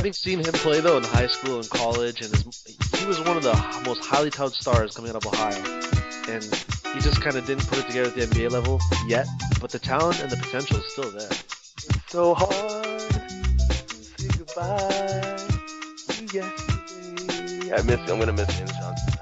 Having seen him play though in high school and college, and his, he was one of the most highly touted stars coming out of Ohio, and he just kind of didn't put it together at the NBA level yet. But the talent and the potential is still there. It's so hard to say goodbye to yesterday. I miss. I'm gonna miss James Johnson.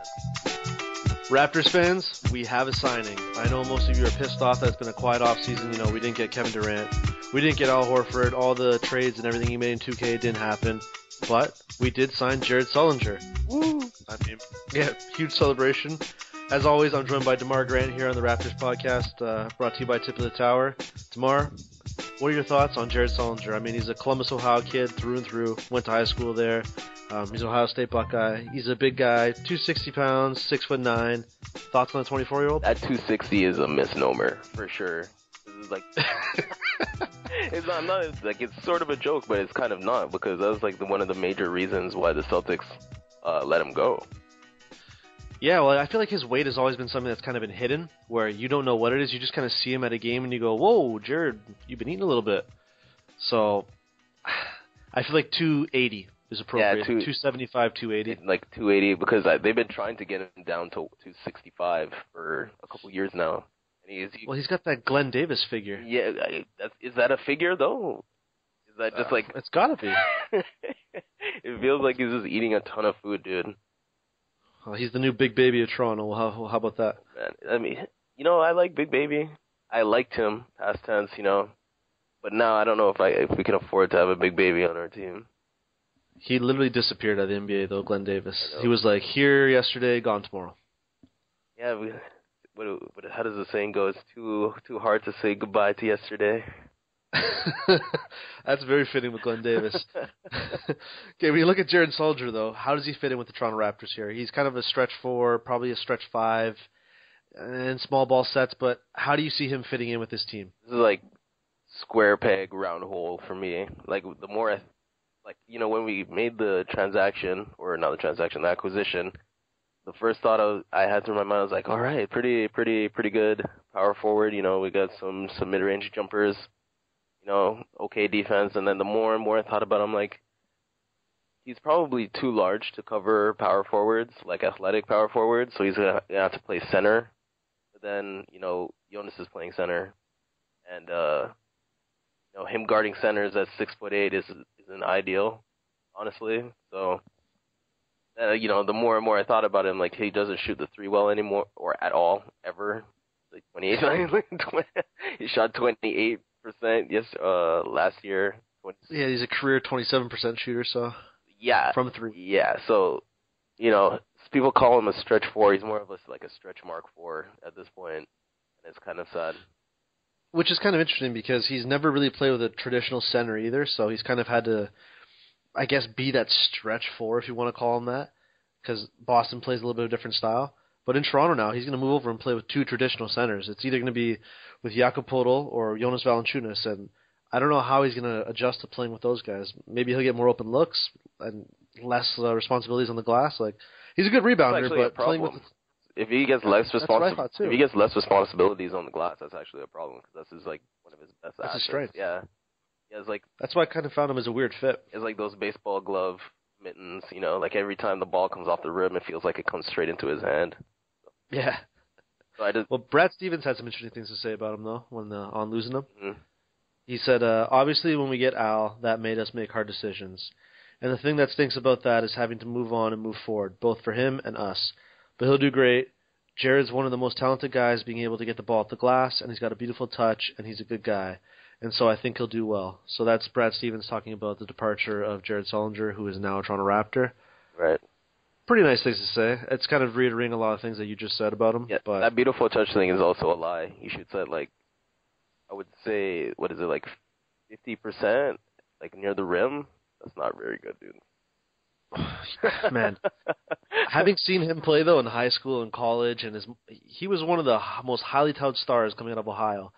Raptors fans, we have a signing. I know most of you are pissed off that it's been a quiet off season. You know, we didn't get Kevin Durant, we didn't get Al Horford, all the trades and everything he made in 2K didn't happen. But we did sign Jared Sullinger. Woo! I mean, yeah, huge celebration. As always, I'm joined by Demar Grant here on the Raptors podcast, uh, brought to you by Tip of the Tower. Demar, what are your thoughts on Jared Sullinger? I mean, he's a Columbus, Ohio kid through and through. Went to high school there. Um, he's an Ohio State Buckeye. He's a big guy, 260 pounds, six foot nine. Thoughts on the 24 year old? That 260 is a misnomer for sure. This is like, it's not, not it's like it's sort of a joke, but it's kind of not because that was like the, one of the major reasons why the Celtics uh, let him go. Yeah, well, I feel like his weight has always been something that's kind of been hidden, where you don't know what it is. You just kind of see him at a game and you go, "Whoa, Jared, you've been eating a little bit." So, I feel like 280 is appropriate. Yeah, two- 275, 280. Like 280 because I, they've been trying to get him down to 265 for a couple years now. He, Well, he's got that Glen Davis figure. yeah. I, that's, is that a figure though? Is that just Uh, like it's gotta be. it feels like he's just eating a ton of food, dude. Well, he's the new big baby of Toronto. How, how about that? Man, I mean, you know, I like Big Baby. I liked him past tense, you know, but now I don't know if I if we can afford to have a Big Baby on our team. He literally disappeared out of the NBA, though. Glen Davis. He was like here yesterday, gone tomorrow. Yeah, we. What, what, how does the saying go? It's too too hard to say goodbye to yesterday. That's very fitting with Glen Davis. okay, when you look at Jared Sullinger, though, how does he fit in with the Toronto Raptors here? He's kind of a stretch four, probably a stretch five, and small ball sets. But how do you see him fitting in with this team? This is like square peg round hole for me. Like the more, I, like you know, when we made the transaction or not the transaction, the acquisition, the first thought I, I had through my mind was like, all right, pretty, pretty, pretty good power forward. You know, we got some some mid range jumpers. You know, okay defense. And then the more and more I thought about, it, I'm like. He's probably too large to cover power forwards, like athletic power forwards. So he's gonna have to play center. But then, you know, Jonas is playing center, and uh, you know, him guarding centers at six foot eight is isn't ideal, honestly. So, uh, you know, the more and more I thought about him, like he doesn't shoot the three well anymore or at all ever. Like twenty eight, he shot twenty eight percent yes uh last year. 20, Yeah, he's a career 27% shooter, so yeah, from three. yeah. So, you know, people call him a stretch four. He's more of a like a stretch mark four at this point, and it's kind of sad. Which is kind of interesting because he's never really played with a traditional center either, so he's kind of had to, I guess, be that stretch four if you want to call him that, because Boston plays a little bit of a different style. But in Toronto now, he's going to move over and play with two traditional centers. It's either going to be with Jakob Poeltl or Jonas Valanciunas, and I don't know how he's going to adjust to playing with those guys. Maybe he'll get more open looks and less uh, responsibilities on the glass. Like he's a good rebounder, but playing with. If he gets less That's what I responsi- if he gets less responsibilities on the glass, that's actually a problem because that's his like one of his best That's his assets. strength. Yeah, he has like that's why I kind of found him as a weird fit. he has like those baseball glove mittens. You know, like every time the ball comes off the rim, it feels like it comes straight into his hand. Yeah. So I just Well, Brad Stevens had some interesting things to say about him though when uh, on losing him. mhm. He said, uh, "Obviously, when we get Al, that made us make hard decisions, and the thing that stinks about that is having to move on and move forward, both for him and us. But he'll do great. Jared's one of the most talented guys, being able to get the ball at the glass, and he's got a beautiful touch, and he's a good guy." And so I think he'll do well. So that's Brad Stevens talking about the departure of Jared Sullinger, who is now a Toronto Raptor. right. Pretty nice things to say. It's kind of reiterating a lot of things that you just said about him. Yeah, but that beautiful touch thing is also a lie. You should at like, I would say, what is it like, fifty percent, like near the rim. That's not very good, dude. Man, having seen him play though in high school and college, and his he was one of the most highly touted stars coming out of Ohio,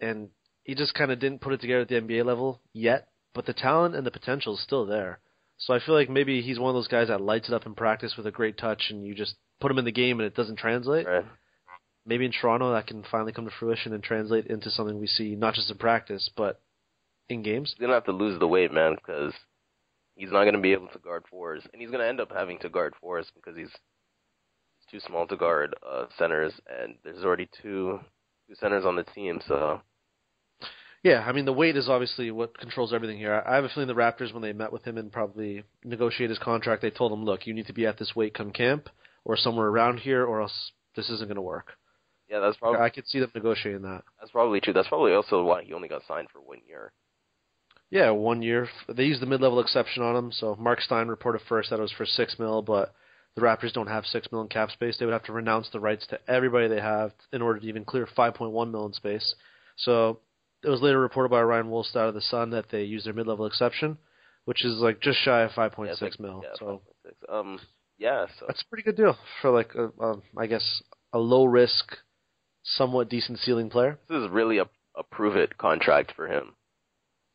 and he just kind of didn't put it together at the NBA level yet. But the talent and the potential is still there. So I feel like maybe he's one of those guys that lights it up in practice with a great touch, and you just put him in the game and it doesn't translate. right. Maybe in Toronto that can finally come to fruition and translate into something we see not just in practice but in games. He's gonna have to lose the weight, man, because he's not going to be able to guard fours, and he's going to end up having to guard fours because he's too small to guard uh, centers, and there's already two two centers on the team. So yeah, I mean the weight is obviously what controls everything here. I have a feeling the Raptors, when they met with him and probably negotiated his contract, they told him, "Look, you need to be at this weight come camp, or somewhere around here, or else this isn't going to work." Yeah, that's probably. I could see them negotiating that. That's probably true. That's probably also why he only got signed for one year. Yeah, one year. They used the mid-level exception on him. So Mark Stein reported first that it was for six mil, but the Raptors don't have six mil in cap space. They would have to renounce the rights to everybody they have in order to even clear 5.1 mil in space. So it was later reported by Ryan Wolstat of the Sun that they used their mid-level exception, which is like just shy of 5.6 yeah, like, mil. Yeah, so 5.6. um, yeah, so that's a pretty good deal for like a, um, I guess a low risk, somewhat decent ceiling player. This is really a a prove it contract for him.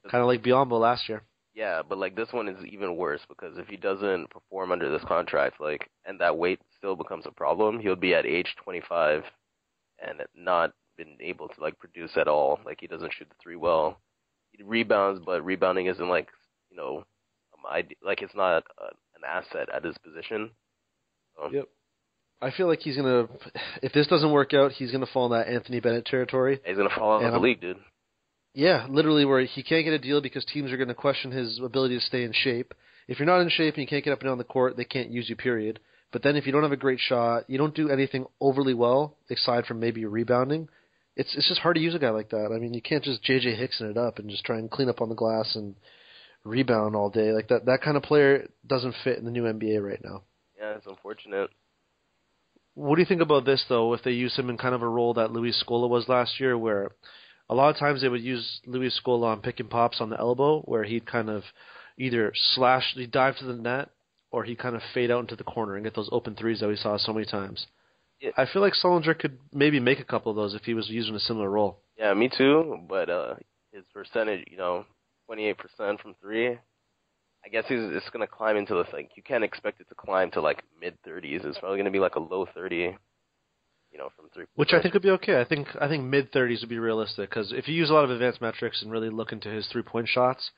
Kind of like Biyombo last year. Yeah, but like this one is even worse because if he doesn't perform under this contract, like, and that weight still becomes a problem, he'll be at age 25 and not been able to like produce at all. Like he doesn't shoot the three well. He rebounds, but rebounding isn't like you know, um, I like it's not a, an asset at his position. Yep. I feel like he's gonna. If this doesn't work out, he's gonna fall in that Anthony Bennett territory. He's gonna fall out of the league, dude. Yeah, literally, where he can't get a deal because teams are going to question his ability to stay in shape. If you're not in shape and you can't get up and down the court, they can't use you. Period. But then if you don't have a great shot, you don't do anything overly well aside from maybe rebounding. It's it's just hard to use a guy like that. I mean, you can't just JJ Hickson it up and just try and clean up on the glass and rebound all day. Like that that kind of player doesn't fit in the new NBA right now. Yeah, it's unfortunate. What do you think about this though? If they use him in kind of a role that Luis Scola was last year, where a lot of times they would use Luis Scola on pick and pops on the elbow, where he'd kind of either slash, he'd dive to the net, or he'd kind of fade out into the corner and get those open threes that we saw so many times. Yeah. I feel like Sullinger could maybe make a couple of those if he was using a similar role. Yeah, me too. But uh his percentage, you know, 28% from three. I guess he's it's going to climb into the like you can't expect it to climb to like mid 30s. It's probably going to be like a low 30 you know, from three. Which I think would be okay. I think I think mid thirties would be realistic because if you use a lot of advanced metrics and really look into his three point shots,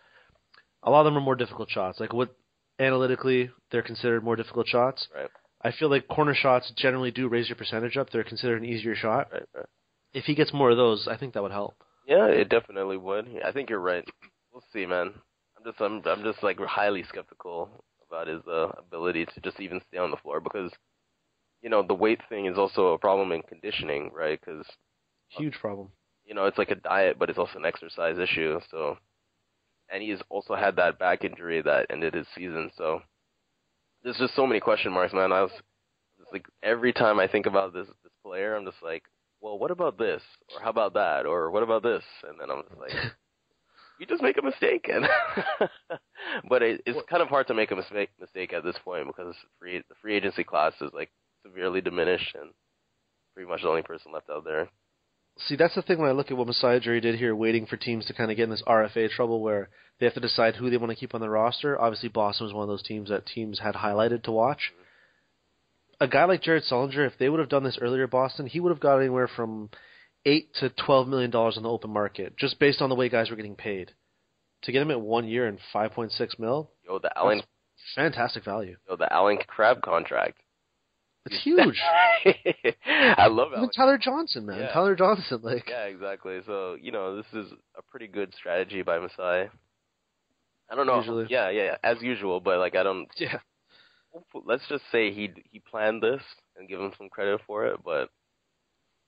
a lot of them are more difficult shots. Like what analytically they're considered more difficult shots. Right. I feel like corner shots generally do raise your percentage up. They're considered an easier shot. Right, right. If he gets more of those, I think that would help. Yeah, it definitely would. I think you're right. We'll see, man. I'm just I'm I'm just like highly skeptical about his uh, ability to just even stay on the floor because you know, the weight thing is also a problem in conditioning, right? Because huge problem. You know, it's like a diet, but it's also an exercise issue. So, and he's also had that back injury that ended his season. So, there's just so many question marks, man. I was just like every time I think about this this player, I'm just like, well, what about this, or how about that, or what about this, and then I'm just like. you just make a mistake, and but it, it's kind of hard to make a mistake mistake at this point because free the free agency class is like severely diminished and pretty much the only person left out there. See, that's the thing when I look at what Masai Ujiri did here, waiting for teams to kind of get in this RFA trouble where they have to decide who they want to keep on the roster. Obviously, Boston was one of those teams that teams had highlighted to watch. A guy like Jared Sullinger, if they would have done this earlier, Boston, he would have got anywhere from eight to twelve million dollars on the open market, just based on the way guys were getting paid. To get him at one year and five point six mil, yo, the Allen, fantastic value. Yo, the Allen Crabbe contract. It's huge. I love it. Tyler Johnson, man. Yeah. Tyler Johnson, like. Yeah, exactly. So you know, this is a pretty good strategy by Masai. I don't know. Usually. Yeah, yeah, yeah, as usual. But like, I don't. Yeah. Let's just say he he planned this and give him some credit for it, but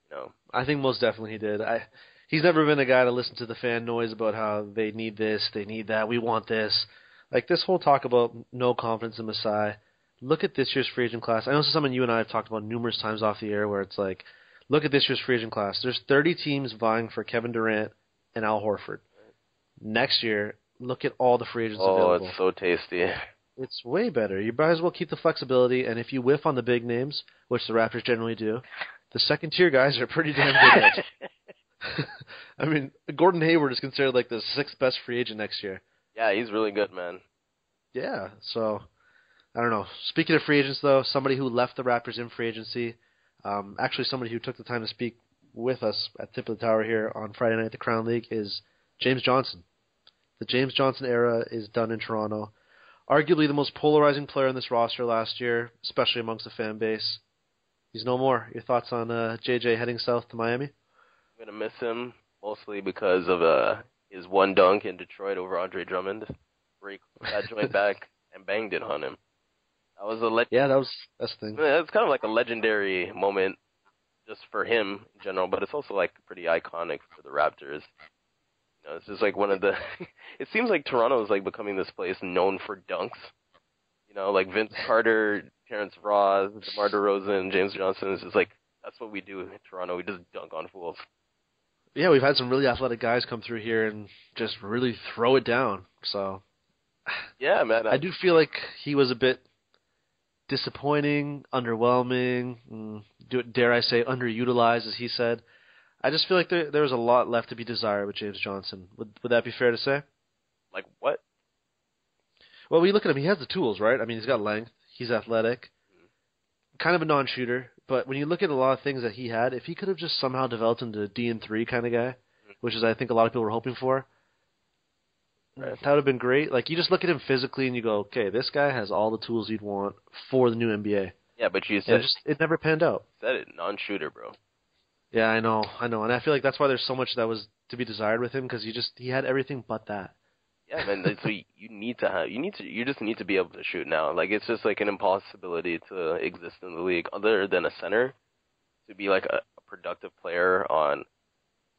you know. I think most definitely he did. I. He's never been a guy to listen to the fan noise about how they need this, they need that, we want this. Like this whole talk about no confidence in Masai look at this year's free agent class. I know this is something you and I have talked about numerous times off the air, where it's like, look at this year's free agent class. There's 30 teams vying for Kevin Durant and Al Horford. Next year, look at all the free agents oh, available. it's so tasty. It's way better. You might as well keep the flexibility, and if you whiff on the big names, which the Raptors generally do, the second tier guys are pretty damn good. I mean, Gordon Hayward is considered like the sixth best free agent next year. Yeah, he's really good, man. Yeah, so I don't know. Speaking of free agents, though, somebody who left the Raptors in free agency, um, actually somebody who took the time to speak with us at Tip of the Tower here on Friday night at the Crown League is James Johnson. The James Johnson era is done in Toronto. arguably the most polarizing player in this roster last year, especially amongst the fan base. He's no more. Your thoughts on uh, JJ heading south to Miami? I'm gonna miss him mostly because of uh his one dunk in Detroit over Andre Drummond, he that joint back and banged it on him. That was a le- Yeah, that was that's the thing. It's kind of like a legendary moment just for him in general, but it's also like pretty iconic for the Raptors. You know, it's just like one of the. it seems like Toronto is like becoming this place known for dunks. You know, like Vince Carter, Terrence Ross, DeMar DeRozan, James Johnson. It's just like that's what we do in Toronto. We just dunk on fools. Yeah, we've had some really athletic guys come through here and just really throw it down. So Yeah, man. I do feel like he was a bit disappointing, underwhelming, mm, dare I say, underutilized, as he said. I just feel like there there was a lot left to be desired with James Johnson. Would would that be fair to say? like what? Well, we look at him; he has the tools, right? I mean, he's got length, he's athletic, kind of a non-shooter. But when you look at a lot of things that he had, if he could have just somehow developed into a D and three kind of guy, which is I think a lot of people were hoping for. That would have been great. Like you just look at him physically and you go, okay, this guy has all the tools you'd want for the new NBA. Yeah, but you said it just it never panned out. said it non-shooter, bro. Yeah, I know, I know, and I feel like that's why there's so much that was to be desired with him because he just he had everything but that. Yeah, man. So you you need to have you need to you just need to be able to shoot now. Like it's just like an impossibility to exist in the league other than a center to be like a, a productive player on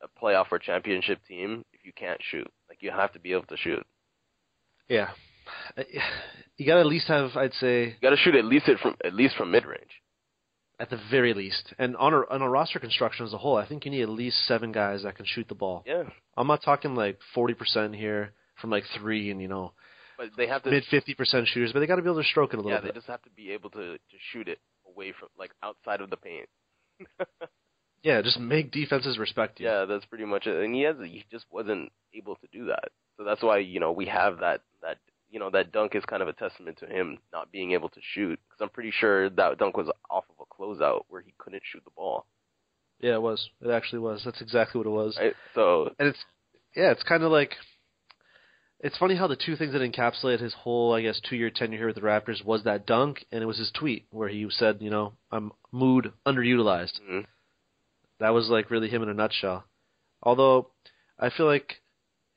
a playoff or championship team if you can't shoot. You have to be able to shoot. Yeah, uh, you got to at least have, I'd say, You got to shoot at least it from at least from mid range. at the very least, and on a on a roster construction as a whole, I think you need at least seven guys that can shoot the ball. Yeah, I'm not talking like forty percent here from like three and you know but they have to. mid fifty percent shooters, but they got to be able to stroke it a little bit. yeah, they just have to be able to to shoot it away from like outside of the paint. Yeah, just make defenses respect you. Yeah, that's pretty much it. And he has he just wasn't able to do that. So that's why you know we have that that you know that dunk is kind of a testament to him not being able to shoot because I'm pretty sure that dunk was off of a closeout where he couldn't shoot the ball. yeah, it was. It actually was. That's exactly what it was. Right? So and it's yeah, it's kind of like it's funny how the two things that encapsulate his whole, I guess, two-year tenure here with the Raptors was that dunk, and it was his tweet where he said, you know, I'm mood underutilized. mhm. That was like really him in a nutshell. Although I feel like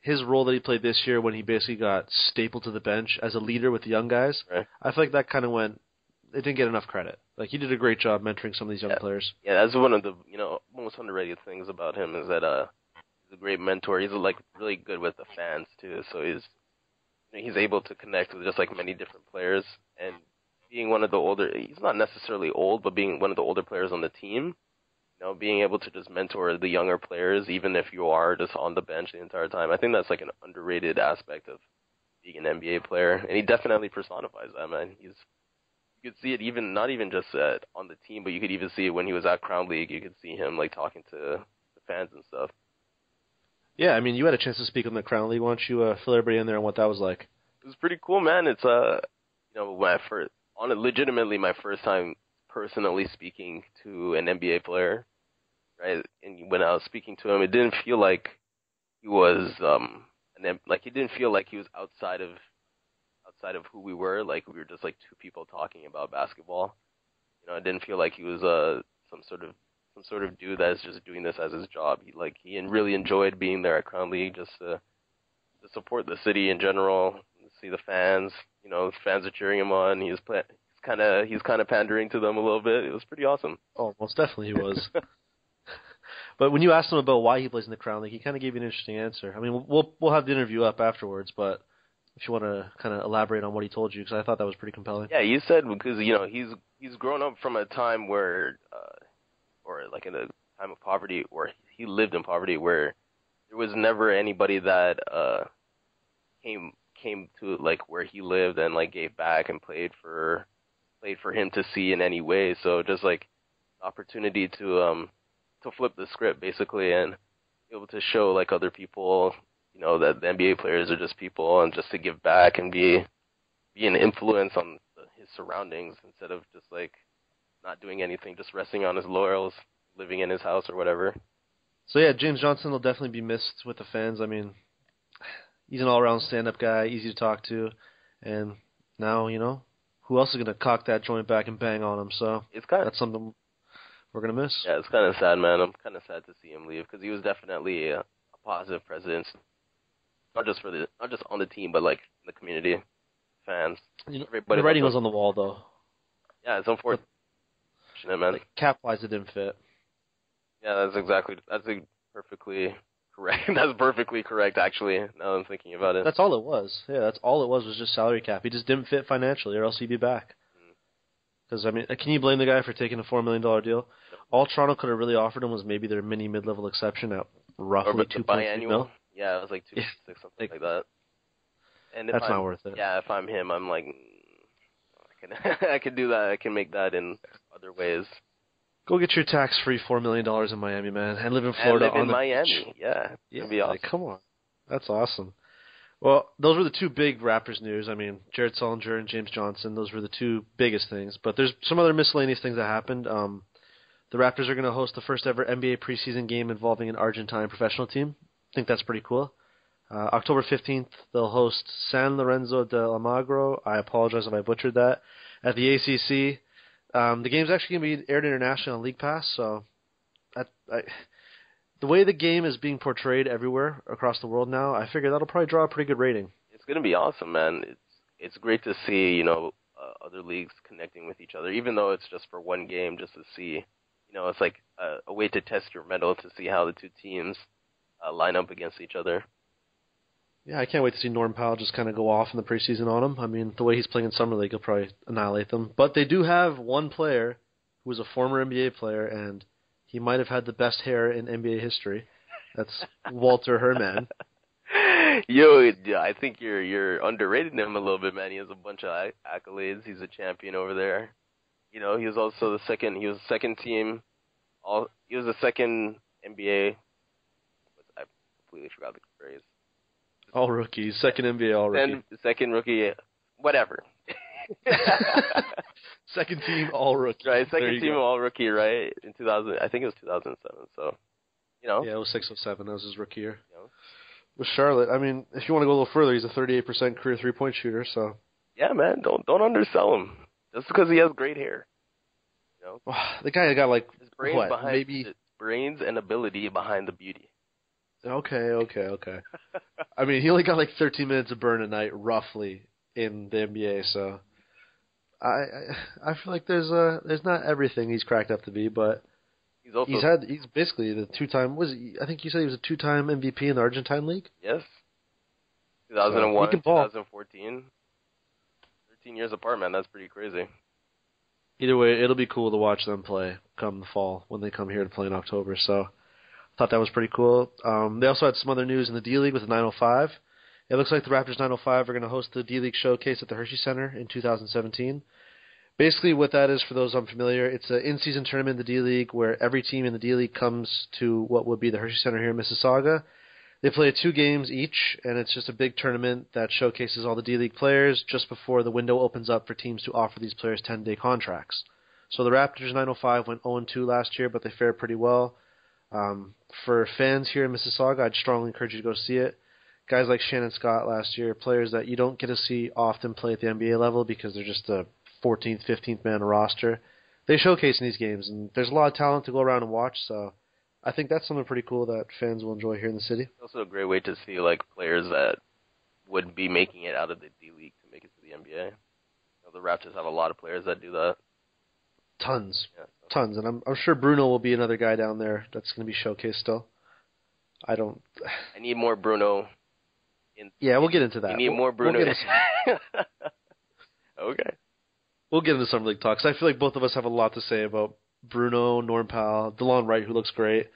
his role that he played this year when he basically got stapled to the bench as a leader with the young guys, Right. I feel like that kind of went. It didn't get enough credit. Like he did a great job mentoring some of these young Yeah. players. yeah, that's one of the you know most underrated things about him is that uh he's a great mentor. He's like really good with the fans too. So he's he's able to connect with just like many different players and being one of the older he's not necessarily old but being one of the older players on the team you know being able to just mentor the younger players even if you are just on the bench the entire time i think that's like an underrated aspect of being an nba player and he definitely personifies that man he's you could see it even not even just at, on the team but you could even see it when he was at crown league you could see him like talking to the fans and stuff Yeah, I mean, you had a chance to speak on the Crown League. Why don't you uh, fill everybody in there on what that was like? it was pretty cool, man. It's uh, you know, I first on it, legitimately my first time personally speaking to an NBA player, right? And when I was speaking to him, it didn't feel like he was um, an M- like he didn't feel like he was outside of outside of who we were. Like we were just like two people talking about basketball. You know, it didn't feel like he was uh some sort of some sort of dude that's just doing this as his job. He like he really enjoyed being there at Crown League just to to support the city in general, see the fans. You know, the fans are cheering him on. He was play- he's kind of he's kind of pandering to them a little bit. It was pretty awesome. Oh, most definitely he was. but when you asked him about why he plays in the Crown League, he kind of gave you an interesting answer. I mean, we'll we'll have the interview up afterwards, but if you want to kind of elaborate on what he told you, because I thought that was pretty compelling. Yeah, he said because you know he's he's grown up from a time where, uh, or like in a time of poverty, where he lived in poverty, where there was never anybody that uh came came to like where he lived and like gave back and played for played for him to see in any way. So just like opportunity to um to flip the script basically and be able to show like other people, you know, that the NBA players are just people and just to give back and be be an influence on the, his surroundings instead of just like not doing anything, just resting on his laurels, living in his house or whatever. So yeah, James Johnson will definitely be missed with the fans. I mean, he's an all-around stand-up guy, easy to talk to, and now, you know, who else is going to cock that joint back and bang on him? So It's kind of that's something we're going to miss. yeah, it's kind of sad, man. I'm kind of sad to see him leave because he was definitely a, a positive presence, not just for the not just on the team, but like in the community, fans. You know, Everybody the writing was on the wall, though. Yeah, it's unfortunate, man. Cap wise, it didn't fit. Yeah, that's exactly that's a perfectly correct. that's perfectly correct, actually. Now that I'm thinking about it. That's all it was. Yeah, that's all it was was just salary cap. He just didn't fit financially, or else he'd be back. Because I mean, can you blame the guy for taking a four million dollar deal? All Toronto could have really offered him was maybe their mini mid level exception at roughly two point three mil. Yeah, it was like two Yeah, six something like- like, that. And if That's I'm, not worth it. Yeah, if I'm him, I'm like, I can I can do that. I can make that in other ways. Go get your tax free four million dollars in Miami, man, and live in Florida. And live in Miami. beach. Yeah, Yeah, be awesome. like, come on, that's awesome. Well, those were the two big Raptors news. I mean, Jared Sullinger and James Johnson. Those were the two biggest things. But there's some other miscellaneous things that happened. Um, the Raptors are going to host the first ever NBA preseason game involving an Argentine professional team. I think that's pretty cool. Uh, October 15th, they'll host San Lorenzo de Almagro. I apologize if I butchered that. At the ACC. Um, the game's actually going to be aired internationally on League Pass, so I, I, the way the game is being portrayed everywhere across the world now, I figure that'll probably draw a pretty good rating. It's gonna be awesome, man. It's it's great to see you know uh, other leagues connecting with each other, even though it's just for one game, just to see. You know, it's like a, a way to test your mettle to see how the two teams uh, line up against each other. Yeah, I can't wait to see Norm Powell just kind of go off in the preseason on him. I mean, the way he's playing in summer league, he'll probably annihilate them. But they do have one player who was a former NBA player, and he might have had the best hair in NBA history. That's Walter Herrmann. Yo, I think you're you're underrating him a little bit, man. He has a bunch of accolades. He's a champion over there. You know, he was also the second. He was second team. All he was the second NBA. I completely forgot the phrase. All rookies, second NBA all rookie, Then second rookie, whatever. second team all rookie. right, second team go. all rookie, right? In 2000, I think it was 2007. So, you know, Yeah, it was six oh seven. That was his rookie year. you know. With Charlotte, I mean, if you want to go a little further, he's a 38% career three point shooter. So yeah, man, don't don't undersell him just because he has great hair. You know? the guy got like His brains what? behind Maybe his brains and ability behind the beauty. okay, okay, okay. I mean, he only got like 13 minutes of burn a night, roughly, in the NBA. So I I, feel like there's uh there's not everything he's cracked up to be, but He's also he's had he's basically the two time was he, I think you said he was a two time MVP in the Argentine league. yes, 2001, he can ball. 2014, 13 years apart, man. That's pretty crazy. Either way, it'll be cool to watch them play come the fall when they come here to play in October. So, thought that was pretty cool. Um, they also had some other news in the D League with the 905. It looks like the Raptors 905 are going to host the D League showcase at the Hershey Center in 2017. Basically, what that is for those unfamiliar, it's an in-season tournament in the D League where every team in the D League comes to what would be the Hershey Center here in Mississauga. They play two games each, and it's just a big tournament that showcases all the D League players just before the window opens up for teams to offer these players 10 day contracts. So the Raptors 905 went 0 2 last year, but they fared pretty well. Um, for fans here in Mississauga, I'd strongly encourage you to go see it. Guys like Shannon Scott last year, players that you don't get to see often play at the NBA level because they're just a 14th, 15th man roster. They showcase in these games, and there's a lot of talent to go around and watch. So I think that's something pretty cool that fans will enjoy here in the city. It's also a great way to see like players that would be making it out of the D League to make it to the NBA. You know, the Raptors have a lot of players that do that. Tons, Yeah, so. tons, and I'm I'm sure Bruno will be another guy down there that's going to be showcased still. I don't. I need more Bruno. In Yeah, we'll get into that. we need We'll- more Bruno. We'll okay. We'll get into some league talks. I feel like both of us have a lot to say about Bruno, Norm Powell, Delon Wright, who looks great.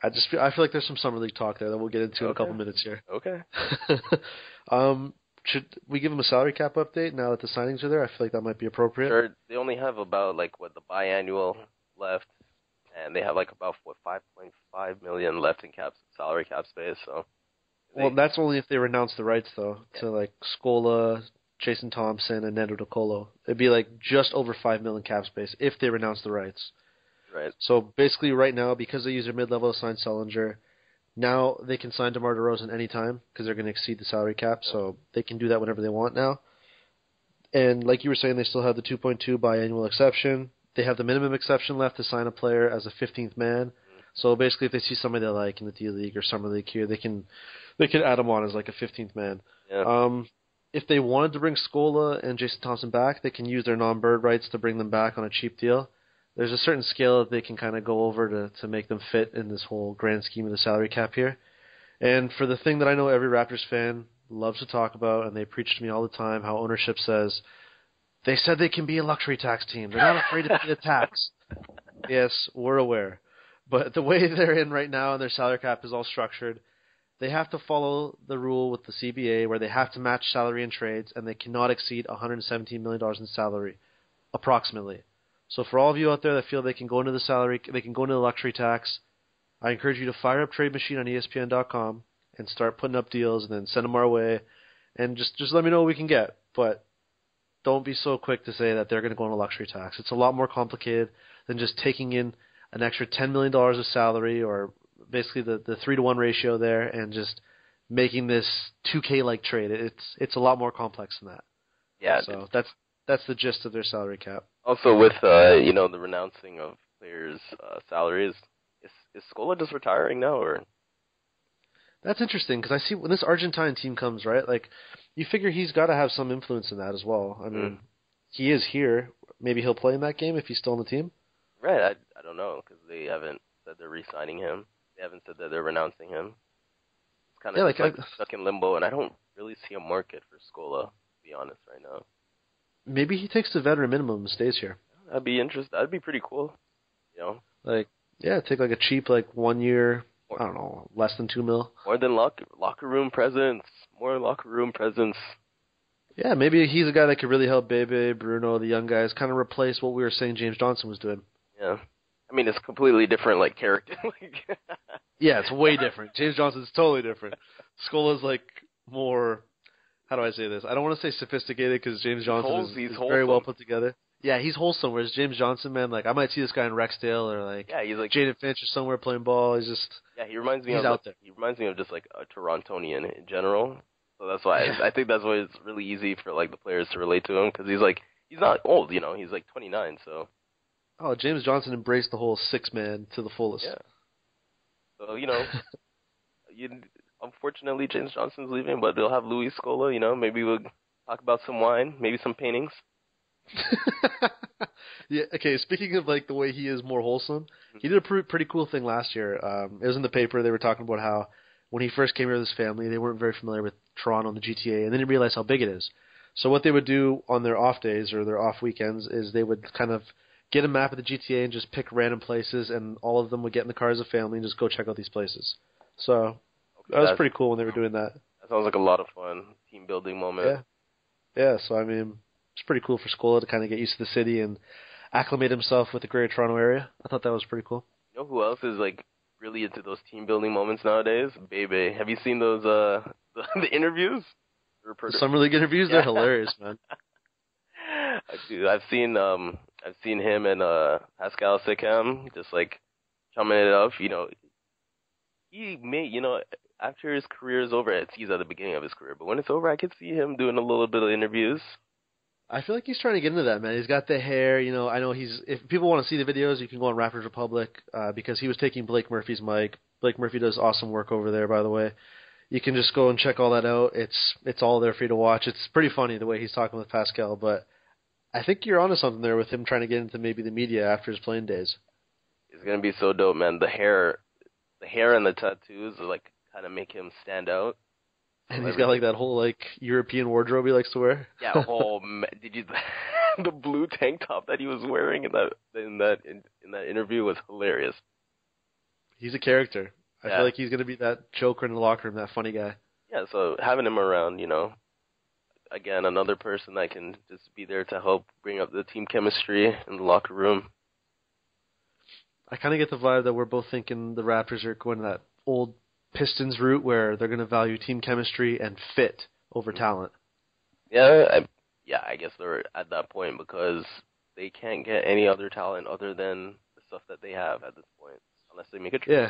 I just feel, I feel like there's some summer league talk there that we'll get into in a Okay. couple minutes here. Okay. um, should we give him a salary cap update now that the signings are there? I feel like that might be appropriate. Sure. They only have about like what the biannual left, and they have like about what 5.5 million left in cap salary cap space. So. Well, that's only if they renounce the rights though to like Scola, Jason Thompson, and Nando De Colo. It'd be like just over five million cap space if they renounce the rights. right. So basically, right now, because they use their mid-level to sign Sullinger, now they can sign DeMar DeRozan anytime because they're going to exceed the salary cap. So they can do that whenever they want now. And like you were saying, they still have the 2.2 biannual exception. They have the minimum exception left to sign a player as a 15th man. So basically, if they see somebody they like in the D League or Summer League here, they can they can add him on as like a 15th man. Yeah. Um, if they wanted to bring Scola and Jason Thompson back, they can use their non-bird rights to bring them back on a cheap deal. There's a certain scale that they can kind of go over to to make them fit in this whole grand scheme of the salary cap here. And for the thing that I know every Raptors fan loves to talk about, and they preach to me all the time, how ownership says they said they can be a luxury tax team. They're not afraid to pay the tax. yes, we're aware. But the way they're in right now and their salary cap is all structured, they have to follow the rule with the CBA where they have to match salary and trades and they cannot exceed $117 million in salary, approximately. So for all of you out there that feel they can go into the salary, they can go into the luxury tax, I encourage you to fire up Trade Machine on ESPN.com and start putting up deals and then send them our way, and just just let me know what we can get. But don't be so quick to say that they're going to go into luxury tax. It's a lot more complicated than just taking in an extra ten million dollars of salary or basically the the three to one ratio there and just making this 2K like trade. It's it's a lot more complex than that. yeah. So that's that's the gist of their salary cap. Also, with uh, you know the renouncing of players' uh, salaries, is is Scola just retiring now, or That's interesting because I see when this Argentine team comes, right? Like, you figure he's got to have some influence in that as well. I mean, Mm. he is here. Maybe he'll play in that game if he's still on the team. right? I I don't know because they haven't said they're re-signing him. Haven't said that they're renouncing him. It's kind of Yeah, like, like, I- stuck in limbo, and I don't really see a market for Scola. To be honest, right now, Maybe he takes the veteran minimum and stays here. that'd be interest. That'd be pretty cool. You know, Like, yeah, take like a cheap like one year. I don't know, less than two mil. more than locker locker room presence, more locker room presence. Yeah, maybe he's a guy that could really help Bebe, Bruno, the young guys, kind of replace what we were saying James Johnson was doing. Yeah, I mean it's completely different like character. like, Yeah, it's way different. James Johnson's totally different. Scola's like more. How do I say this? I don't want to say sophisticated because James Johnson is, is very well put together. Yeah, he's wholesome. Whereas James Johnson, man, like I might see this guy in Rexdale or like yeah, he's like Jane and Finch or somewhere playing ball. He's just Yeah, he reminds me He's of out there. he reminds me of just like a Torontonian in general. So that's why I, I think that's why it's really easy for like the players to relate to him because he's like he's not old, you know, he's like 29, so oh, James Johnson embraced the whole six man to the fullest. yeah. So you know, you unfortunately James Johnson's leaving, but they'll have Luis Scola. You know, maybe we'll talk about some wine, maybe some paintings. yeah. Okay. Speaking of like the way he is more wholesome, he did a pre- pretty cool thing last year. Um, it was in the paper. They were talking about how when he first came here with his family, they weren't very familiar with Toronto and the GTA, and then he realized how big it is. So what they would do on their off days or their off weekends is they would kind of get a map of the GTA and just pick random places, and all of them would get in the car as a family and just go check out these places. So that was pretty cool when they were doing that. That sounds like a lot of fun, team building moment. Yeah. Yeah, so I mean, it's pretty cool for Scola to kind of get used to the city and acclimate himself with the Greater Toronto area. I thought that was pretty cool. You know who else is like really into those team building moments nowadays? Bebe. Have you seen those uh the, the interviews? Summer league interviews, they're hilarious, man. Dude, I've seen um I've seen him and uh Pascal Siakam just like chumming it up. You know, he may you know after his career is over, it's he's at the beginning of his career, but when it's over, I could see him doing a little bit of interviews. I feel like he's trying to get into that, man. He's got the hair, you know. I know he's. If people want to see the videos, you can go on Raptors Republic uh, because he was taking Blake Murphy's mic. Blake Murphy does awesome work over there, by the way. You can just go and check all that out. It's it's all there for you to watch. It's pretty funny the way he's talking with Pascal, but I think you're onto something there with him trying to get into maybe the media after his playing days. It's gonna be so dope, man. The hair, the hair and the tattoos are like kind of make him stand out. And he's got like that whole like European wardrobe he likes to wear. Yeah. Oh, man, did you? the blue tank top that he was wearing in that in that in, in that interview was hilarious. he's a character. I Yeah. feel like he's gonna be that joker in the locker room, that funny guy. Yeah, so having him around, you know, again, another person that can just be there to help bring up the team chemistry in the locker room. I kind of get the vibe that we're both thinking the Raptors are going that old Pistons route where they're going to value team chemistry and fit over mm-hmm. talent. Yeah, I, yeah, I guess they're at that point because they can't get any other talent other than the stuff that they have at this point, unless they make a trade. Yeah,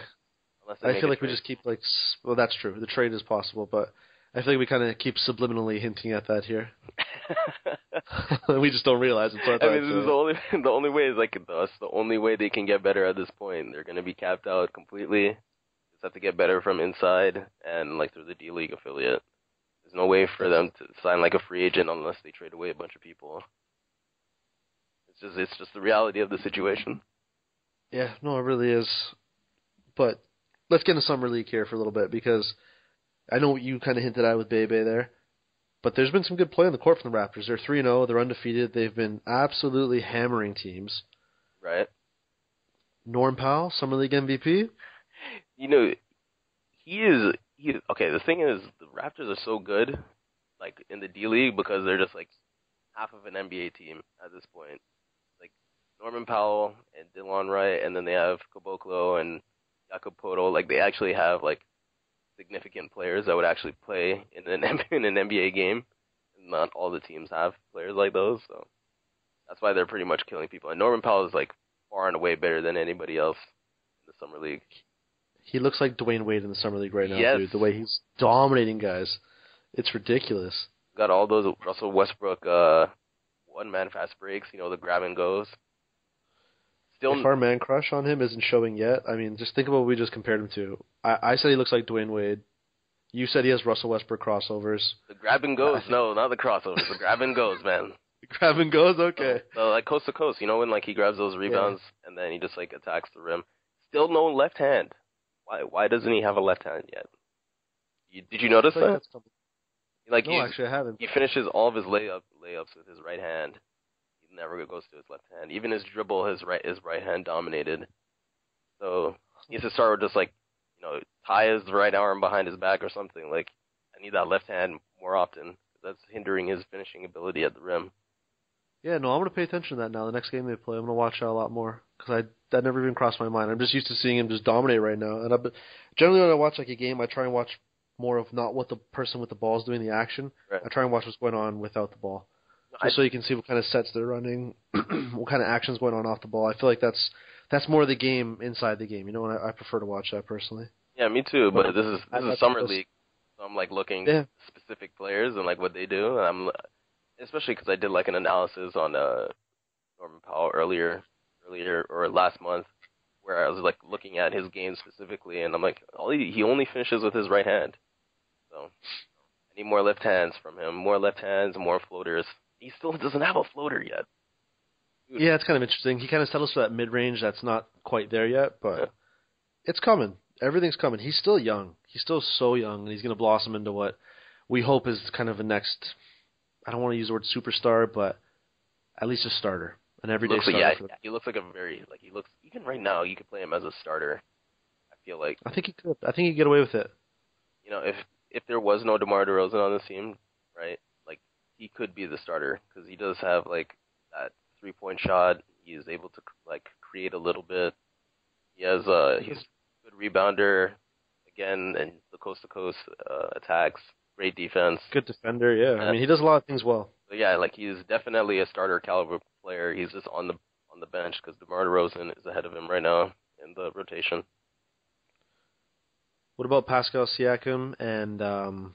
Unless they I feel like we just keep like well, that's true. The trade is possible, but I feel like we kind of keep subliminally hinting at that here. we just don't realize it. So I, I mean, this is the only the only way is like that's the only way they can get better at this point. They're going to be capped out completely. Just have to get better from inside and like through the D League affiliate. There's no way for them to sign like a free agent unless they trade away a bunch of people. It's just it's just the reality of the situation. Yeah, no, it really is. But let's get into summer league here for a little bit because I know what you kind of hinted at with Bebe there. But there's been some good play on the court from the Raptors. They're 3 and 0. They're undefeated. They've been absolutely hammering teams. Right. Norm Powell, Summer League MVP. You know, he is. He okay. The thing is, the Raptors are so good, like in the D League, because they're just like half of an NBA team at this point. Like Norman Powell and Delon Wright, and then they have Caboclo and Jakob Poeltl. Like they actually have like significant players that would actually play in an in an NBA game. Not all the teams have players like those, so that's why they're pretty much killing people. And Norman Powell is like far and away better than anybody else in the summer league. He looks like Dwyane Wade in the summer league right now, yes. dude. The way he's dominating guys, it's ridiculous. Got all those Russell Westbrook uh, one man fast breaks, you know, the grab and goes. Still, if our man crush on him isn't showing yet, I mean, just think of what we just compared him to. I, I said he looks like Dwyane Wade. You said he has Russell Westbrook crossovers. The grab and goes, no, not the crossovers. The grab and goes, man. The grab and goes, okay. So, like coast to coast, you know when like he grabs those rebounds yeah. and then he just like attacks the rim. Still no left hand. Why? Why doesn't he have a left hand yet? You, did you notice that? Like no, actually, I haven't. He finishes all of his layup layups with his right hand never goes to his left hand. Even his dribble, his right his right hand dominated. So he needs to start with just like you know tie his right arm behind his back or something. Like I need that left hand more often. That's hindering his finishing ability at the rim. Yeah, no, I'm gonna pay attention to that now. The next game they play, I'm gonna watch that a lot more because I that never even crossed my mind. I'm just used to seeing him just dominate right now. And I generally when I watch like a game, I try and watch more of not what the person with the ball is doing the action. Right. I try and watch what's going on without the ball just so you can see what kind of sets they're running, what kind of actions going on off the ball. I feel like that's that's more the game inside the game. You know, and I, I prefer to watch that personally. Yeah, me too. But this is this is summer league, so I'm like looking yeah. specific players and like what they do, and I'm especially because I did like an analysis on uh Norman Powell earlier earlier or last month where I was like looking at his game specifically, and I'm like, all he, he only finishes with his right hand. So I need more left hands from him, more left hands, more floaters he still doesn't have a floater yet. Dude. Yeah, it's kind of interesting. He kind of settles for that mid range that's not quite there yet, but yeah. it's coming. Everything's coming. He's still young. He's still so young, and he's going to blossom into what we hope is kind of a next. I don't want to use the word superstar, but at least a starter, an everyday looks starter. Like, yeah, he looks like a very like he looks even right now. You could play him as a starter. I feel like I think he could. I think he'd get away with it. You know, if if there was no DeMar DeRozan on the team, right? He could be the starter because he does have like that three point shot. He is able to like create a little bit. He has uh he's a good rebounder again and the coast to coast uh, attacks. Great defense. Good defender, yeah. I mean he does a lot of things well. But yeah, like he's definitely a starter caliber player. He's just on the on the bench because DeMar DeRozan is ahead of him right now in the rotation. What about Pascal Siakam and um,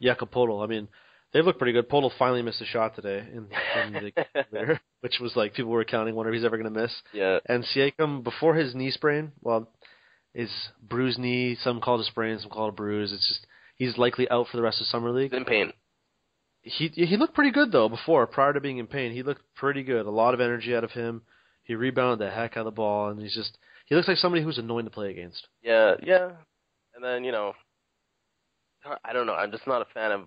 Jakob Poeltl? I mean, they look pretty good. Poeltl finally missed a shot today in, in the which was like people were counting, wonder if he's ever going to miss. Yeah. And Siakam before his knee sprain, well, his bruised knee, some call it a sprain, some call it a bruise. It's just he's likely out for the rest of summer league. In pain. He he looked pretty good though before, prior to being in pain. He looked pretty good. A lot of energy out of him. He rebounded the heck out of the ball, and he's just he looks like somebody who's annoying to play against. Yeah, yeah. And then you know, I don't know. I'm just not a fan of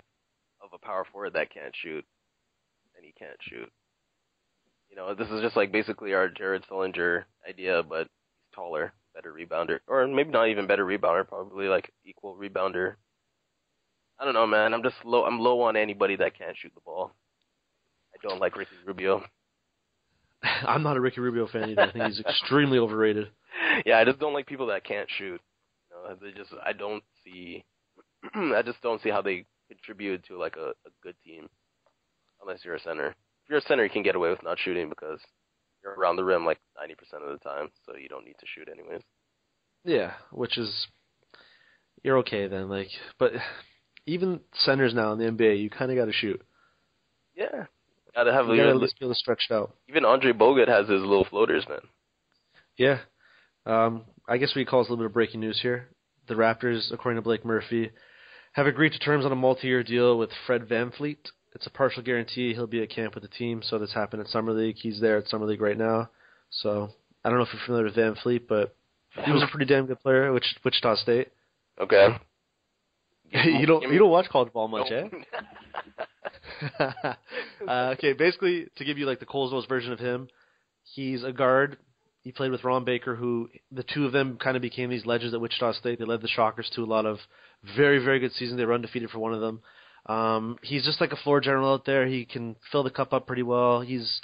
of a power forward that can't shoot, and he can't shoot. You know, this is just like basically our Jared Sullinger idea, but he's taller, better rebounder, or maybe not even better rebounder, probably like equal rebounder. I don't know, man. I'm just low. I'm low on anybody that can't shoot the ball. I don't like Ricky Rubio. I'm not a Ricky Rubio fan either. I think he's extremely overrated. Yeah, I just don't like people that can't shoot. You know, they just I don't see. I just don't see how they contribute to like a, a good team, unless you're a center. If you're a center, you can get away with not shooting because you're around the rim like 90% of the time, so you don't need to shoot anyways. Yeah, which is you're okay then. Like, but even centers now in the NBA, you kind of got to shoot. Yeah, gotta have You got to at least be able to stretch it out. even Andrew Bogut has his little floaters, man. Yeah. Um, I guess we call this a little bit of breaking news here. The Raptors, according to Blake Murphy, have agreed to terms on a multi-year deal with Fred VanVleet. It's a partial guarantee. He'll be at camp with the team, so this happened at Summer League. He's there at Summer League right now. So I don't know if you're familiar with Van Fleet, but he was a pretty damn good player at Wich- Wichita State. Okay. you don't you don't watch college ball much, eh? Uh, okay, basically to give you like the Coles version of him, he's a guard. He played with Ron Baker, who the two of them kind of became these legends at Wichita State. They led the Shockers to a lot of very very good seasons. They were undefeated for one of them. Um, he's just like a floor general out there. He can fill the cup up pretty well. He's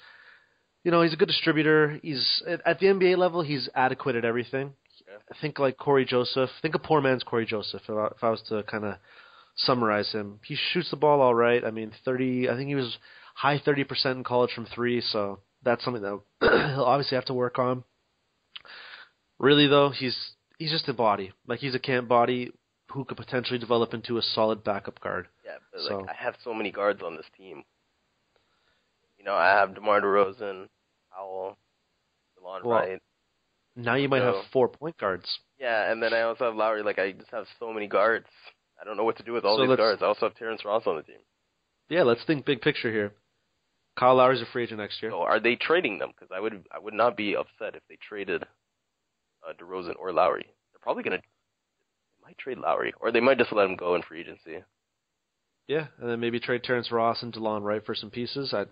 you know he's a good distributor. He's at, the NBA level. He's adequate at everything. Yeah. Think like Cory Joseph. Think a poor man's Cory Joseph. If I, if I was to kind of summarize him, he shoots the ball all right. I mean, thirty. I think he was high thirty percent in college from three. So that's something that he'll obviously have to work on. Really though, he's he's just a body. Like he's a camp body who could potentially develop into a solid backup guard. Yeah, but So- like I have so many guards on this team. You know, I have DeMar DeRozan, Powell, Delon Well, Wright. Now you might have four point guards. Yeah, and then I also have Lowry. Like I just have so many guards. I don't know what to do with all So these guards. I also have Terrence Ross on the team. Yeah, let's think big picture here. Kyle Lowry's a free agent next year. So are they trading them? Because I would I would not be upset if they traded uh, DeRozan or Lowry. They're probably gonna they might trade Lowry, or they might just let him go in free agency. Yeah, and then maybe trade Terrence Ross and Delon Wright for some pieces. I,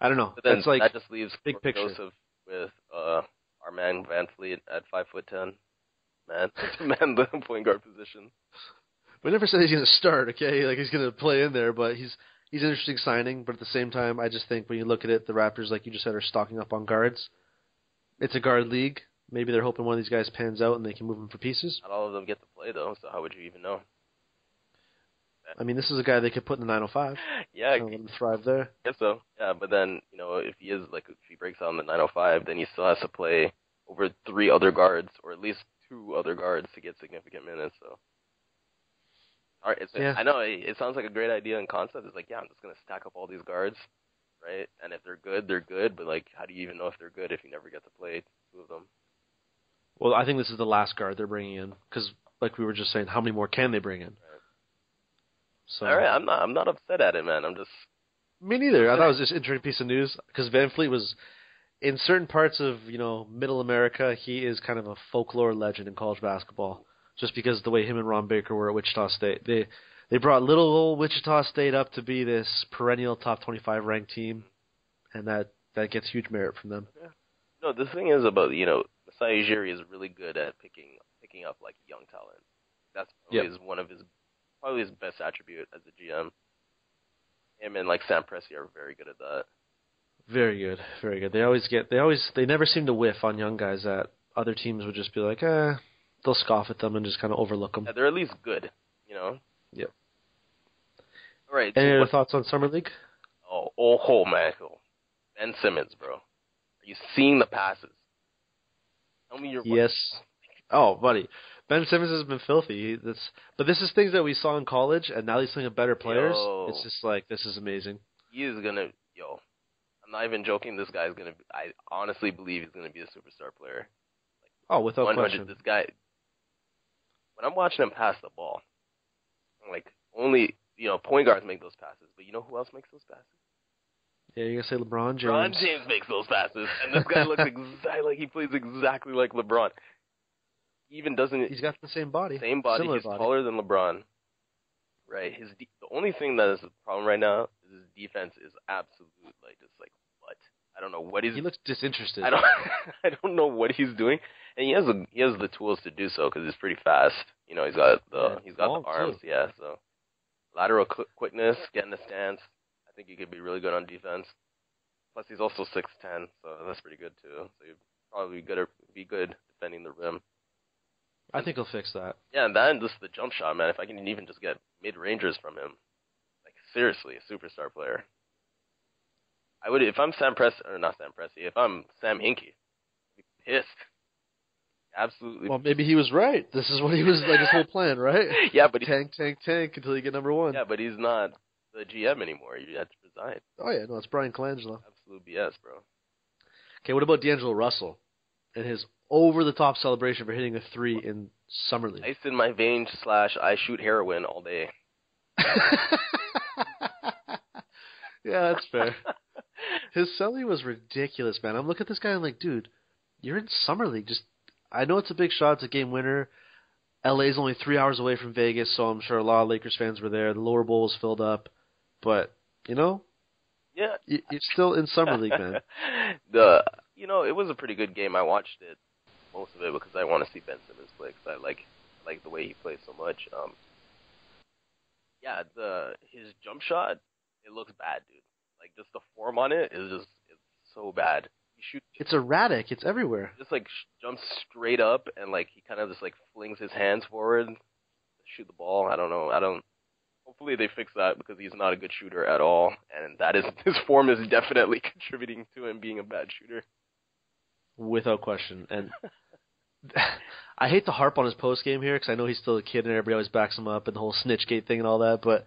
I don't know. But then That's like that just leaves big Cory picture. Joseph with uh, our man Van Fleet at five foot ten. Man, man the point guard position. we never said he's going to start. Okay, like he's going to play in there, but he's he's an interesting signing. But at the same time, I just think when you look at it, the Raptors, like you just said, are stocking up on guards. It's a guard league. Maybe they're hoping one of these guys pans out and they can move him for pieces. Not all of them get to play though, so how would you even know? I mean, this is a guy they could put in the 905. Yeah, let him thrive there. I guess so. Yeah, but then you know if he is like if he breaks out in the 905, then he still has to play over three other guards or at least two other guards to get significant minutes. So, all right, it's, Yeah. I know it, it sounds like a great idea in concept. It's like yeah, I'm just gonna stack up all these guards, right? And if they're good, they're good. But like, how do you even know if they're good if you never get to play two of them? Well, I think this is the last guard they're bringing in because, like we were just saying, how many more can they bring in? So, All right, I'm not I'm not upset at it, man. I'm just Me neither. I thought it was just interesting piece of news because VanVleet was in certain parts of you know Middle America. He is kind of a folklore legend in college basketball, just because of the way him and Ron Baker were at Wichita State. They they brought little old Wichita State up to be this perennial top 25 ranked team, and that that gets huge merit from them. Yeah. No, the thing is about you know Masai Ujiri is really good at picking picking up like young talent. That's probably Yep. one of his probably his best attribute as a GM. Him and like Sam Presti are very good at that. Very good, very good. They always get they always they never seem to whiff on young guys that other teams would just be like, eh, they'll scoff at them and just kind of overlook them. Yeah, they're at least good, you know. Yep. All right. Any so other thoughts on summer league? oh, oh, oh, man. Oh. Ben Simmons, bro. Are you seeing the passes? Tell me your Yes. Oh, buddy. Ben Simmons has been filthy. That's, but this is things that we saw in college, and now he's playing better players. Yo. It's just like this is amazing. He is gonna yo. I'm not even joking. This guy's gonna. Be, I honestly believe he's gonna be a superstar player. Oh, without 100. question. This guy. I'm watching him pass the ball, like only you know point guards make those passes, but you know who else makes those passes? Yeah, you gotta say LeBron James. LeBron James makes those passes, and this guy looks exactly like he plays exactly like LeBron. He even doesn't He's got the same body. same body. Similar He's body. taller than LeBron. Right. His de- the only thing that is a problem right now is his defense is absolute like just like what I don't know what he's He looks disinterested. I don't I don't know what he's doing, and he has the he has the tools to do so because he's pretty fast. You know, he's got the Yeah, he's got the arms. Yeah, so lateral qu- quickness, getting the stance. I think he could be really good on defense. Plus, he's also six ten, so that's pretty good too. So he'd probably be good be good defending the rim. I think he'll fix that. Yeah, and then just the jump shot, man. If I can even just get mid rangers from him, like seriously, a superstar player. I would if I'm Sam Press or not Sam Presti. If I'm Sam Hinkie, I'd be pissed. Absolutely. Well, maybe he was right. This is what he was like his whole plan, right? yeah, but he, tank, tank, tank until you get number one. yeah, but he's not the GM anymore. You have to resign. Oh yeah, no, it's Bryan Colangelo. Absolute BS, bro. Okay, what about D'Angelo Russell and his over-the-top celebration for hitting a three in summer league? Ice in my veins slash I shoot heroin all day. yeah, that's fair. His celly was ridiculous, man. I'm looking at this guy. I'm like, dude, you're in summer league. Just, I know it's a big shot. It's a game winner. LA's only three hours away from Vegas, so I'm sure a lot of Lakers fans were there. The lower bowl was filled up, but you know, Yeah. you- you're still in summer league, man. the you know it was a pretty good game. I watched it most of it because I want to see Ben Simmons play because I like like the way he plays so much. Um, yeah, the his jump shot it looks bad, dude. Like just the form on it is just it's so bad. Shoots It's erratic. It's everywhere. just like jumps straight up and like he kind of just like flings his hands forward, shoot the ball. I don't know. I don't. Hopefully they fix that because he's not a good shooter at all, and that is his form is definitely contributing to him being a bad shooter. without question. And I hate to harp on his post game here because I know he's still a kid and everybody always backs him up and the whole snitchgate thing and all that. But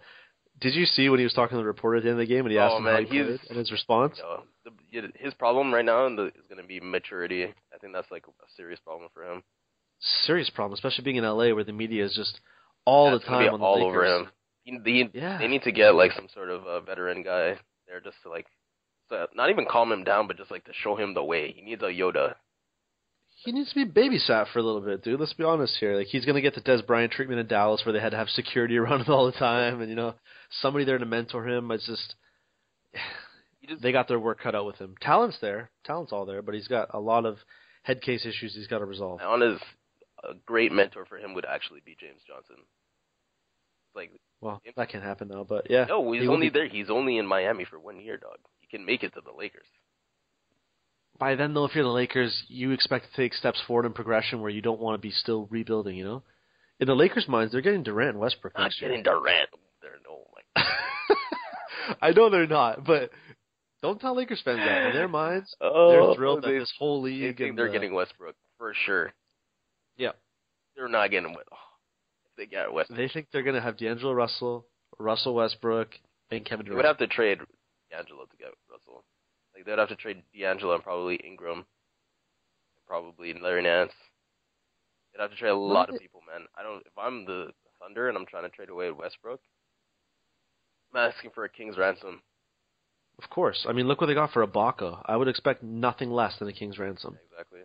did you see when he was talking to the reporter at the end of the game and he asked Oh, him man, how he played and his response? You know, his problem right now is going to be maturity. I think that's like a serious problem for him. Serious problem, especially being in LA where the media is just all That's the time on the all Lakers. over him. He, they, Yeah. they need to get like some sort of uh, veteran guy there just to like, so not even calm him down, but just like to show him the way. He needs a Yoda. He needs to be babysat for a little bit, dude. Let's be honest here. Like he's gonna get the Dez Bryant treatment in Dallas, where they had to have security around him all the time, and you know somebody there to mentor him. It's just just they got their work cut out with him. Talent's there, talent's all there, but he's got a lot of head case issues he's got to resolve. on his a great mentor for him would actually be James Johnson. Like Well, that can't happen now, but yeah. no, he's he only be- there. He's only in Miami for one year, dog. He can make it to the Lakers. By then, though, if you're the Lakers, you expect to take steps forward in progression where you don't want to be still rebuilding. You know, in the Lakers' minds, they're getting Durant and Westbrook Not next year. getting Durant. There, no, I know they're not, but don't tell Lakers fans that. In their minds, Oh, they're thrilled that this whole they league think and they're the- getting Westbrook for sure. Yeah. They're not getting oh, West. Oh, they got Westbrook, They think they're going to have D'Angelo Russell, Russell Westbrook, and Kevin they would have to trade D'Angelo to get Russell. Like they'd have to trade D'Angelo and probably Ingram, and probably Larry Nance. They'd have to trade a lot of people, man. I don't. If I'm the Thunder and I'm trying to trade away Westbrook, asking for a king's ransom. Of course. I mean, look what they got for Ibaka. I would expect nothing less than a king's ransom. Exactly.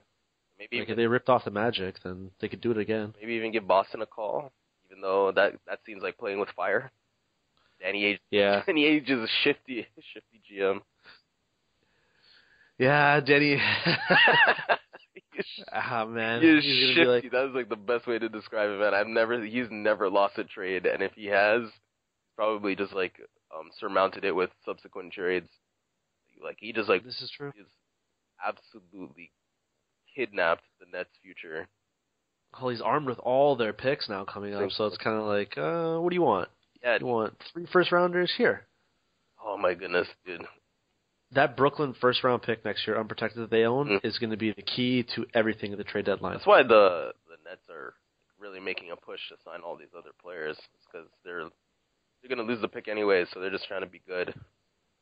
Maybe Like even, if they ripped off the Magic, then they could do it again. maybe even give Boston a call, even though that that seems like playing with fire. Danny Ainge, Yeah. Danny Ainge is a shifty, shifty GM. Yeah, Denny. He's ah man, He's he's shifty. like, That was like the best way to describe him. man. I've never, he's never lost a trade, and if he has, probably just like um surmounted it with subsequent trades. Like he just like this is true. is absolutely kidnapped the Nets' future. Well, he's armed with all their picks now coming up, so it's kind of like, uh, what do you want? Yeah. You want three first rounders here? Oh my goodness, dude. That Brooklyn first round pick next year, unprotected that they own, Mm. is going to be the key to everything at the trade deadline. That's why the the Nets are really making a push to sign all these other players because they're they're gonna lose the pick anyway, so they're just trying to be good.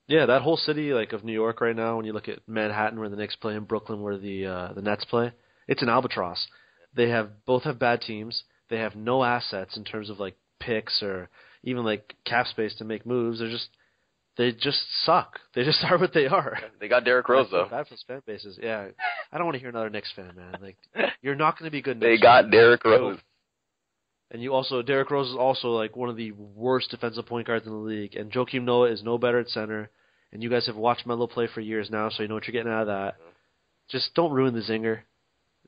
Yeah, that whole city like of New York right now, when you look at Manhattan where the Knicks play and Brooklyn where the uh, the Nets play, it's an albatross. They have both have bad teams. They have no assets in terms of like picks or even like cap space to make moves. They're just they just suck. They just are what they are. They got Derrick Rose though. Bad for fan bases. Yeah, I don't want to hear another Knicks fan, man. Like you're not going to be good. They got year. Derrick Rose. And you also, Derrick Rose is also like one of the worst defensive point guards in the league. And Joakim Noah is no better at center. And you guys have watched Melo play for years now, so you know what you're getting out of that. Yeah. Just don't ruin the zinger.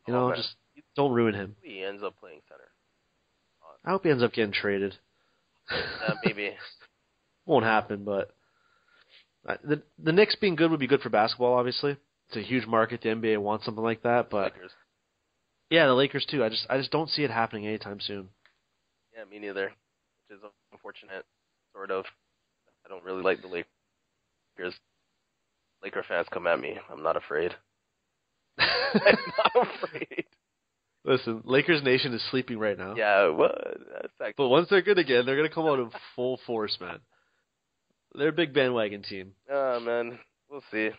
You Oh, know, man. just don't ruin him. He ends up playing center. I hope he ends up getting traded. Uh, maybe. Won't happen, but uh, the the Knicks being good would be good for basketball. Obviously, it's a huge market. The NBA wants something like that, but Lakers. yeah, the Lakers too. I just I just don't see it happening anytime soon. Yeah, me neither. Which is unfortunate, sort of. I don't really like the Lakers. Laker fans come at me. I'm not afraid. I'm not afraid. Listen, Lakers Nation is sleeping right now. Yeah, well, that's actually, But once they're good again, they're gonna come out in full force, man. They're a big bandwagon team. uh, man, we'll see.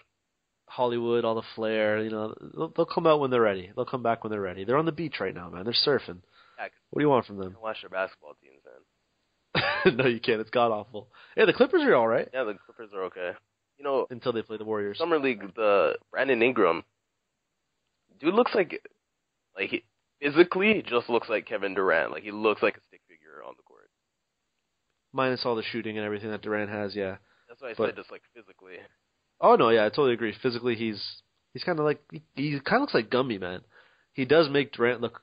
Hollywood, all the flair, you know, they'll, they'll come out when they're ready. They'll come back when they're ready. They're on the beach right now, man. They're surfing. Yeah, What do you want from them? watch their basketball teams, man. no, you can't. It's god awful. Yeah, the Clippers are all right Yeah, the Clippers are okay. You know, until they play the Warriors. summer league, the Brandon Ingram, dude looks like, like he, physically, he just looks like Kevin Durant. Like he looks like a stick figure on the court. Minus all the shooting and everything that Durant has, yeah. That's why I But- said just like physically. Oh no, yeah, I totally agree. Physically, he's he's kind of like he, he kind of looks like Gumby, man. He does make Durant look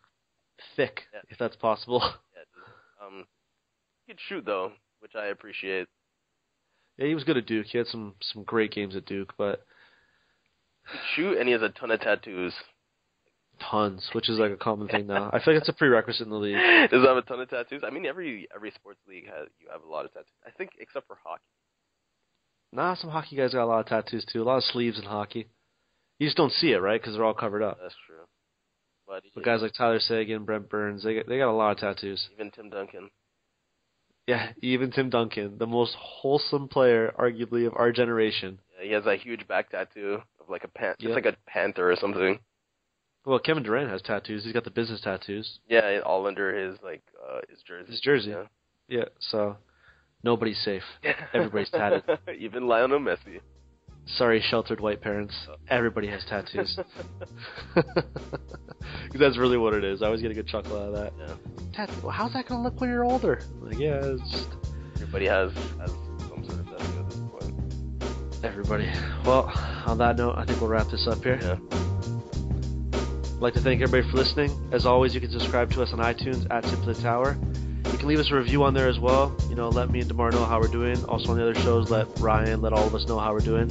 thick, Yeah. if that's possible. Yeah. Um, he could shoot though, which I appreciate. yeah, he was good at Duke. He had some some great games at Duke, but shoot, and he has a ton of tattoos. tons, which is like a common thing now. I feel like it's a prerequisite in the league. Does he have a ton of tattoos? I mean, every every sports league has you have a lot of tattoos. I think except for hockey. Nah, some hockey guys got a lot of tattoos too. A lot of sleeves in hockey. You just don't see it, right? Because they're all covered up. That's true. But, But guys like Tyler Seguin, Brent Burns, they got, they got a lot of tattoos. even Tim Duncan. Yeah, even Tim Duncan, the most wholesome player, arguably, of our generation. Yeah, he has a huge back tattoo of like a pan, Yeah. just like a panther or something. Well, Kevin Durant has tattoos. He's got the business tattoos. Yeah, all under his like uh his jersey. His jersey. Yeah. Yeah, so nobody's safe. Everybody's tatted. even Lionel Messi. Sorry, sheltered white parents. Everybody has tattoos. 'Cause that's really what it is. I always get a good chuckle out of that. Yeah. Tattoo. Well, how's that gonna look when you're older? I'm like, yeah, it's just Everybody has has some sort of tattoo at this point. everybody. Well, on that note, I think we'll wrap this up here. Yeah. I'd like to thank everybody for listening. As always, you can subscribe to us on iTunes at Tip of the Tower. You can leave us a review on there as well. You know, let me and Demar know how we're doing. Also on the other shows, let Ryan, let all of us know how we're doing.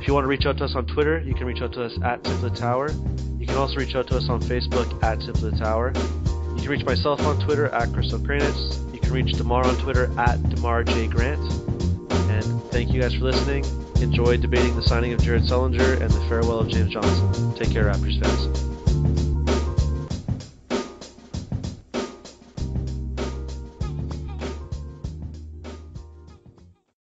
If you want to reach out to us on Twitter, you can reach out to us at Tip of the Tower. You can also reach out to us on Facebook at Tip of the Tower. You can reach myself on Twitter at Chris Okrainetz. You can reach Demar on Twitter at Demar J. Grant. And thank you guys for listening. Enjoy debating the signing of Jared Sullinger and the farewell of James Johnson. Take care, Raptors fans.